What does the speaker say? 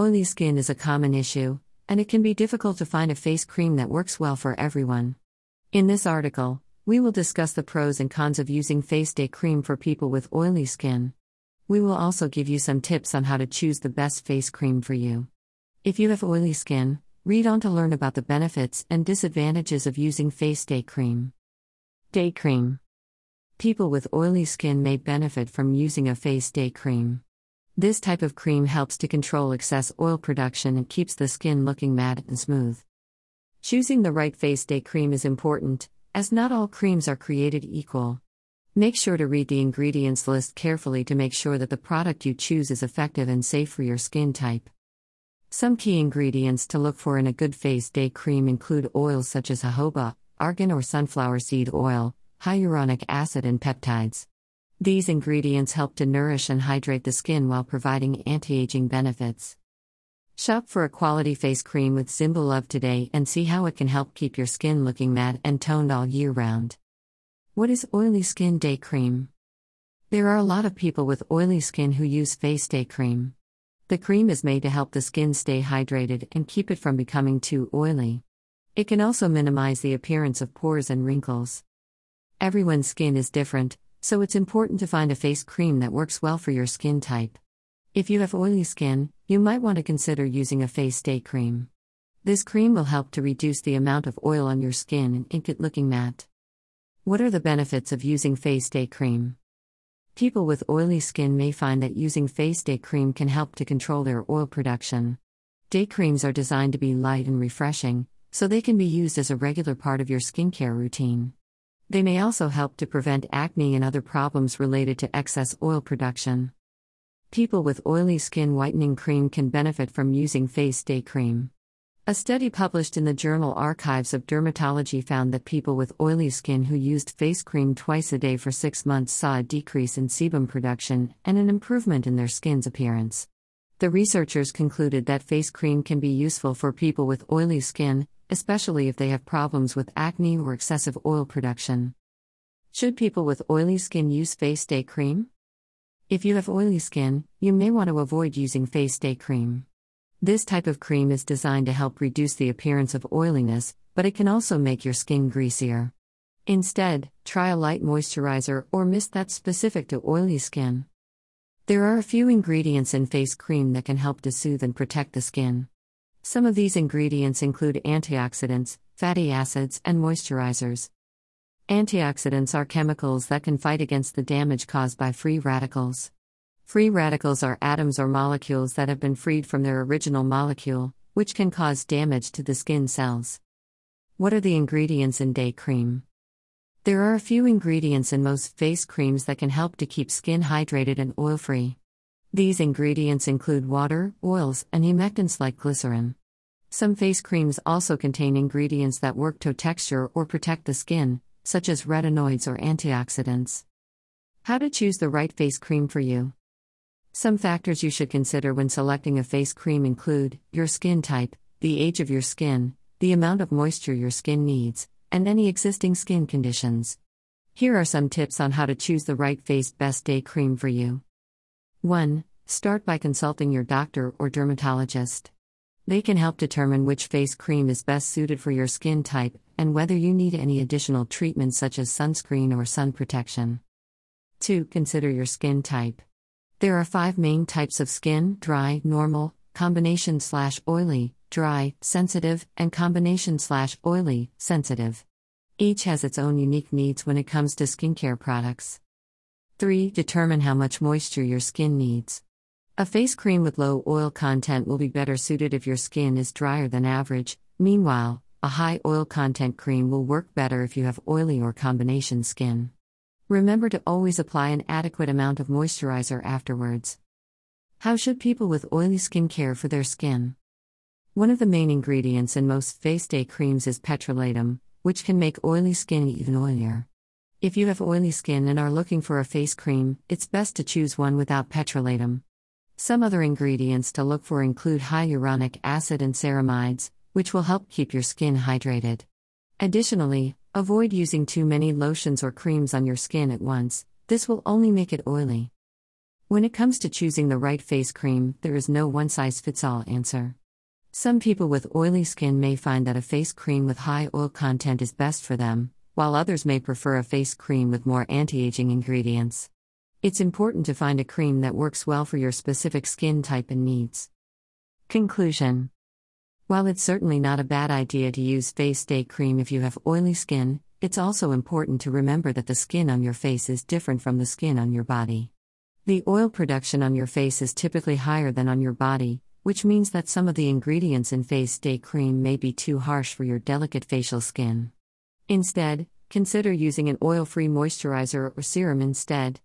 Oily skin is a common issue, and it can be difficult to find a face cream that works well for everyone. In this article, we will discuss the pros and cons of using face day cream for people with oily skin. We will also give you some tips on how to choose the best face cream for you. If you have oily skin, read on to learn about the benefits and disadvantages of using face day cream. Day cream. People with oily skin may benefit from using a face day cream. This type of cream helps to control excess oil production and keeps the skin looking matte and smooth. Choosing the right face day cream is important, as not all creams are created equal. Make sure to read the ingredients list carefully to make sure that the product you choose is effective and safe for your skin type. Some key ingredients to look for in a good face day cream include oils such as jojoba, argan or sunflower seed oil, hyaluronic acid, and peptides. These ingredients help to nourish and hydrate the skin while providing anti aging benefits. Shop for a quality face cream with Zimblelove today and see how it can help keep your skin looking matte and toned all year round. What is Oily Skin Day Cream? There are a lot of people with oily skin who use Face Day Cream. The cream is made to help the skin stay hydrated and keep it from becoming too oily. It can also minimize the appearance of pores and wrinkles. Everyone's skin is different, so it's important to find a face cream that works well for your skin type. If you have oily skin, you might want to consider using a face day cream. This cream will help to reduce the amount of oil on your skin and ink it looking matte. What are the benefits of using face day cream? People with oily skin may find that using face day cream can help to control their oil production. Day creams are designed to be light and refreshing, so they can be used as a regular part of your skincare routine. They may also help to prevent acne and other problems related to excess oil production. People with oily skin whitening cream can benefit from using face day cream. A study published in the journal Archives of Dermatology found that people with oily skin who used face cream twice a day for six months saw a decrease in sebum production and an improvement in their skin's appearance. The researchers concluded that face cream can be useful for people with oily skin, especially if they have problems with acne or excessive oil production. Should people with oily skin use face day cream? If you have oily skin, you may want to avoid using face day cream. This type of cream is designed to help reduce the appearance of oiliness, but it can also make your skin greasier. Instead, try a light moisturizer or mist that's specific to oily skin. There are a few ingredients in face cream that can help to soothe and protect the skin. Some of these ingredients include antioxidants, fatty acids, and moisturizers. Antioxidants are chemicals that can fight against the damage caused by free radicals. Free radicals are atoms or molecules that have been freed from their original molecule, which can cause damage to the skin cells. What are the ingredients in day cream? There are a few ingredients in most face creams that can help to keep skin hydrated and oil free. These ingredients include water, oils, and humectants like glycerin. Some face creams also contain ingredients that work to texture or protect the skin, such as retinoids or antioxidants. How to choose the right face cream for you. Some factors you should consider when selecting a face cream include your skin type, the age of your skin, the amount of moisture your skin needs, and any existing skin conditions. Here are some tips on how to choose the right face best day cream for you. 1. Start by consulting your doctor or dermatologist. They can help determine which face cream is best suited for your skin type and whether you need any additional treatments such as sunscreen or sun protection. 2. Consider your skin type. There are five main types of skin dry, normal, combination slash oily, dry, sensitive, and combination slash oily, sensitive. Each has its own unique needs when it comes to skincare products. 3. Determine how much moisture your skin needs. A face cream with low oil content will be better suited if your skin is drier than average. Meanwhile, a high oil content cream will work better if you have oily or combination skin. Remember to always apply an adequate amount of moisturizer afterwards. How should people with oily skin care for their skin? One of the main ingredients in most face day creams is petrolatum, which can make oily skin even oilier. If you have oily skin and are looking for a face cream, it's best to choose one without petrolatum. Some other ingredients to look for include hyaluronic acid and ceramides, which will help keep your skin hydrated. Additionally, avoid using too many lotions or creams on your skin at once, this will only make it oily. When it comes to choosing the right face cream, there is no one size fits all answer. Some people with oily skin may find that a face cream with high oil content is best for them, while others may prefer a face cream with more anti aging ingredients. It's important to find a cream that works well for your specific skin type and needs. Conclusion While it's certainly not a bad idea to use face day cream if you have oily skin, it's also important to remember that the skin on your face is different from the skin on your body. The oil production on your face is typically higher than on your body, which means that some of the ingredients in face day cream may be too harsh for your delicate facial skin. Instead, consider using an oil free moisturizer or serum instead.